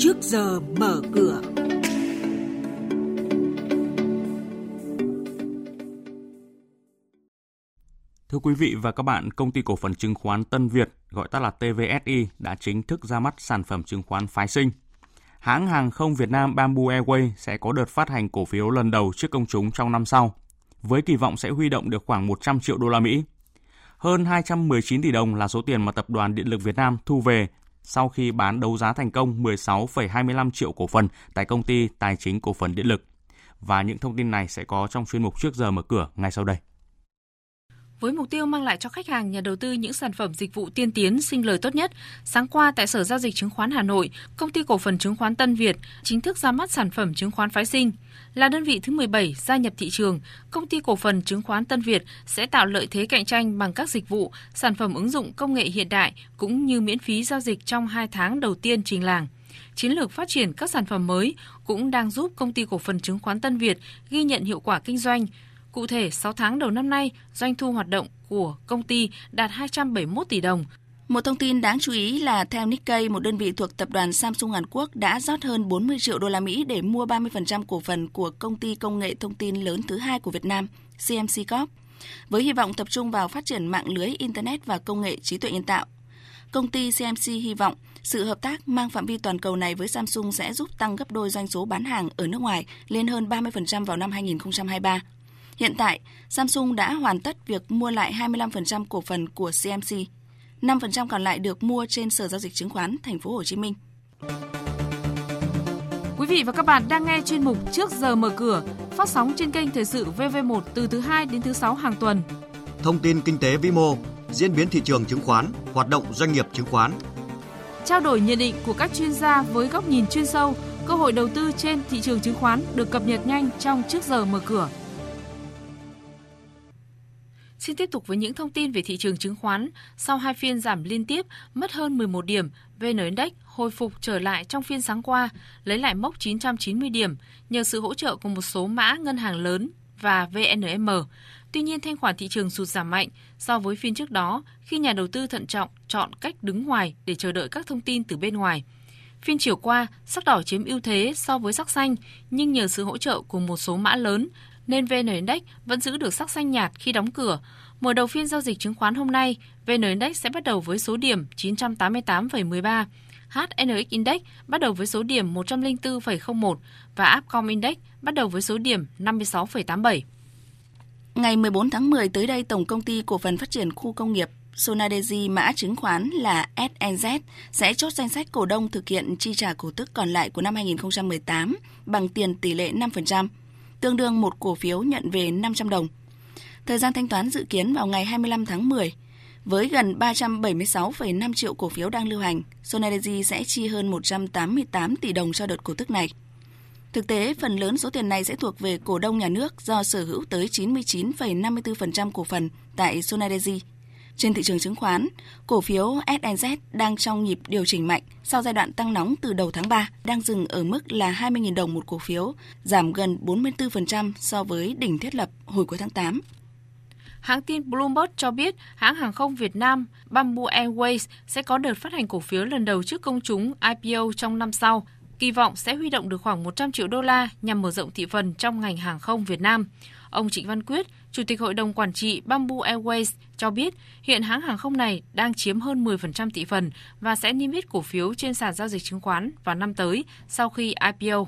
trước giờ mở cửa. Thưa quý vị và các bạn, công ty cổ phần chứng khoán Tân Việt, gọi tắt là TVSI, đã chính thức ra mắt sản phẩm chứng khoán phái sinh. Hãng hàng không Việt Nam Bamboo Airways sẽ có đợt phát hành cổ phiếu lần đầu trước công chúng trong năm sau, với kỳ vọng sẽ huy động được khoảng 100 triệu đô la Mỹ. Hơn 219 tỷ đồng là số tiền mà Tập đoàn Điện lực Việt Nam thu về sau khi bán đấu giá thành công 16,25 triệu cổ phần tại công ty tài chính cổ phần điện lực. Và những thông tin này sẽ có trong chuyên mục trước giờ mở cửa ngay sau đây. Với mục tiêu mang lại cho khách hàng nhà đầu tư những sản phẩm dịch vụ tiên tiến sinh lời tốt nhất, sáng qua tại Sở giao dịch chứng khoán Hà Nội, công ty cổ phần chứng khoán Tân Việt chính thức ra mắt sản phẩm chứng khoán phái sinh. Là đơn vị thứ 17 gia nhập thị trường, công ty cổ phần chứng khoán Tân Việt sẽ tạo lợi thế cạnh tranh bằng các dịch vụ, sản phẩm ứng dụng công nghệ hiện đại cũng như miễn phí giao dịch trong 2 tháng đầu tiên trình làng chiến lược phát triển các sản phẩm mới cũng đang giúp công ty cổ phần chứng khoán Tân Việt ghi nhận hiệu quả kinh doanh, Cụ thể, 6 tháng đầu năm nay, doanh thu hoạt động của công ty đạt 271 tỷ đồng. Một thông tin đáng chú ý là theo Nikkei, một đơn vị thuộc tập đoàn Samsung Hàn Quốc đã rót hơn 40 triệu đô la Mỹ để mua 30% cổ phần của công ty công nghệ thông tin lớn thứ hai của Việt Nam, CMC Corp, với hy vọng tập trung vào phát triển mạng lưới Internet và công nghệ trí tuệ nhân tạo. Công ty CMC hy vọng sự hợp tác mang phạm vi toàn cầu này với Samsung sẽ giúp tăng gấp đôi doanh số bán hàng ở nước ngoài lên hơn 30% vào năm 2023. Hiện tại, Samsung đã hoàn tất việc mua lại 25% cổ phần của CMC. 5% còn lại được mua trên Sở giao dịch chứng khoán Thành phố Hồ Chí Minh. Quý vị và các bạn đang nghe chuyên mục Trước giờ mở cửa, phát sóng trên kênh Thời sự VV1 từ thứ 2 đến thứ 6 hàng tuần. Thông tin kinh tế vĩ mô, diễn biến thị trường chứng khoán, hoạt động doanh nghiệp chứng khoán. Trao đổi nhận định của các chuyên gia với góc nhìn chuyên sâu, cơ hội đầu tư trên thị trường chứng khoán được cập nhật nhanh trong Trước giờ mở cửa. Xin tiếp tục với những thông tin về thị trường chứng khoán. Sau hai phiên giảm liên tiếp, mất hơn 11 điểm, VN Index hồi phục trở lại trong phiên sáng qua, lấy lại mốc 990 điểm nhờ sự hỗ trợ của một số mã ngân hàng lớn và VNM. Tuy nhiên, thanh khoản thị trường sụt giảm mạnh so với phiên trước đó khi nhà đầu tư thận trọng chọn cách đứng ngoài để chờ đợi các thông tin từ bên ngoài. Phiên chiều qua, sắc đỏ chiếm ưu thế so với sắc xanh, nhưng nhờ sự hỗ trợ của một số mã lớn nên VN Index vẫn giữ được sắc xanh nhạt khi đóng cửa. Mở đầu phiên giao dịch chứng khoán hôm nay, VN Index sẽ bắt đầu với số điểm 988,13, HNX Index bắt đầu với số điểm 104,01 và Upcom Index bắt đầu với số điểm 56,87. Ngày 14 tháng 10 tới đây, Tổng công ty Cổ phần Phát triển Khu công nghiệp Sonadeji mã chứng khoán là SNZ sẽ chốt danh sách cổ đông thực hiện chi trả cổ tức còn lại của năm 2018 bằng tiền tỷ lệ 5% tương đương một cổ phiếu nhận về 500 đồng. Thời gian thanh toán dự kiến vào ngày 25 tháng 10. Với gần 376,5 triệu cổ phiếu đang lưu hành, Sonadeji sẽ chi hơn 188 tỷ đồng cho đợt cổ tức này. Thực tế, phần lớn số tiền này sẽ thuộc về cổ đông nhà nước do sở hữu tới 99,54% cổ phần tại Sonadeji. Trên thị trường chứng khoán, cổ phiếu SNZ đang trong nhịp điều chỉnh mạnh sau giai đoạn tăng nóng từ đầu tháng 3, đang dừng ở mức là 20.000 đồng một cổ phiếu, giảm gần 44% so với đỉnh thiết lập hồi cuối tháng 8. Hãng tin Bloomberg cho biết hãng hàng không Việt Nam Bamboo Airways sẽ có đợt phát hành cổ phiếu lần đầu trước công chúng IPO trong năm sau, kỳ vọng sẽ huy động được khoảng 100 triệu đô la nhằm mở rộng thị phần trong ngành hàng không Việt Nam. Ông Trịnh Văn Quyết, Chủ tịch Hội đồng Quản trị Bamboo Airways cho biết hiện hãng hàng không này đang chiếm hơn 10% thị phần và sẽ niêm yết cổ phiếu trên sàn giao dịch chứng khoán vào năm tới sau khi IPO.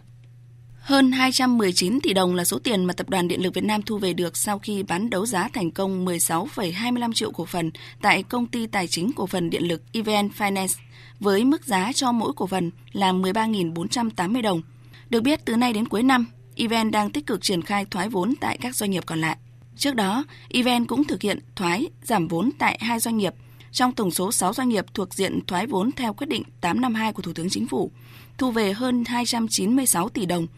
Hơn 219 tỷ đồng là số tiền mà Tập đoàn Điện lực Việt Nam thu về được sau khi bán đấu giá thành công 16,25 triệu cổ phần tại công ty tài chính cổ phần điện lực EVN Finance với mức giá cho mỗi cổ phần là 13.480 đồng. Được biết từ nay đến cuối năm, EVN đang tích cực triển khai thoái vốn tại các doanh nghiệp còn lại. Trước đó, EVN cũng thực hiện thoái giảm vốn tại hai doanh nghiệp trong tổng số 6 doanh nghiệp thuộc diện thoái vốn theo quyết định 852 của Thủ tướng Chính phủ, thu về hơn 296 tỷ đồng –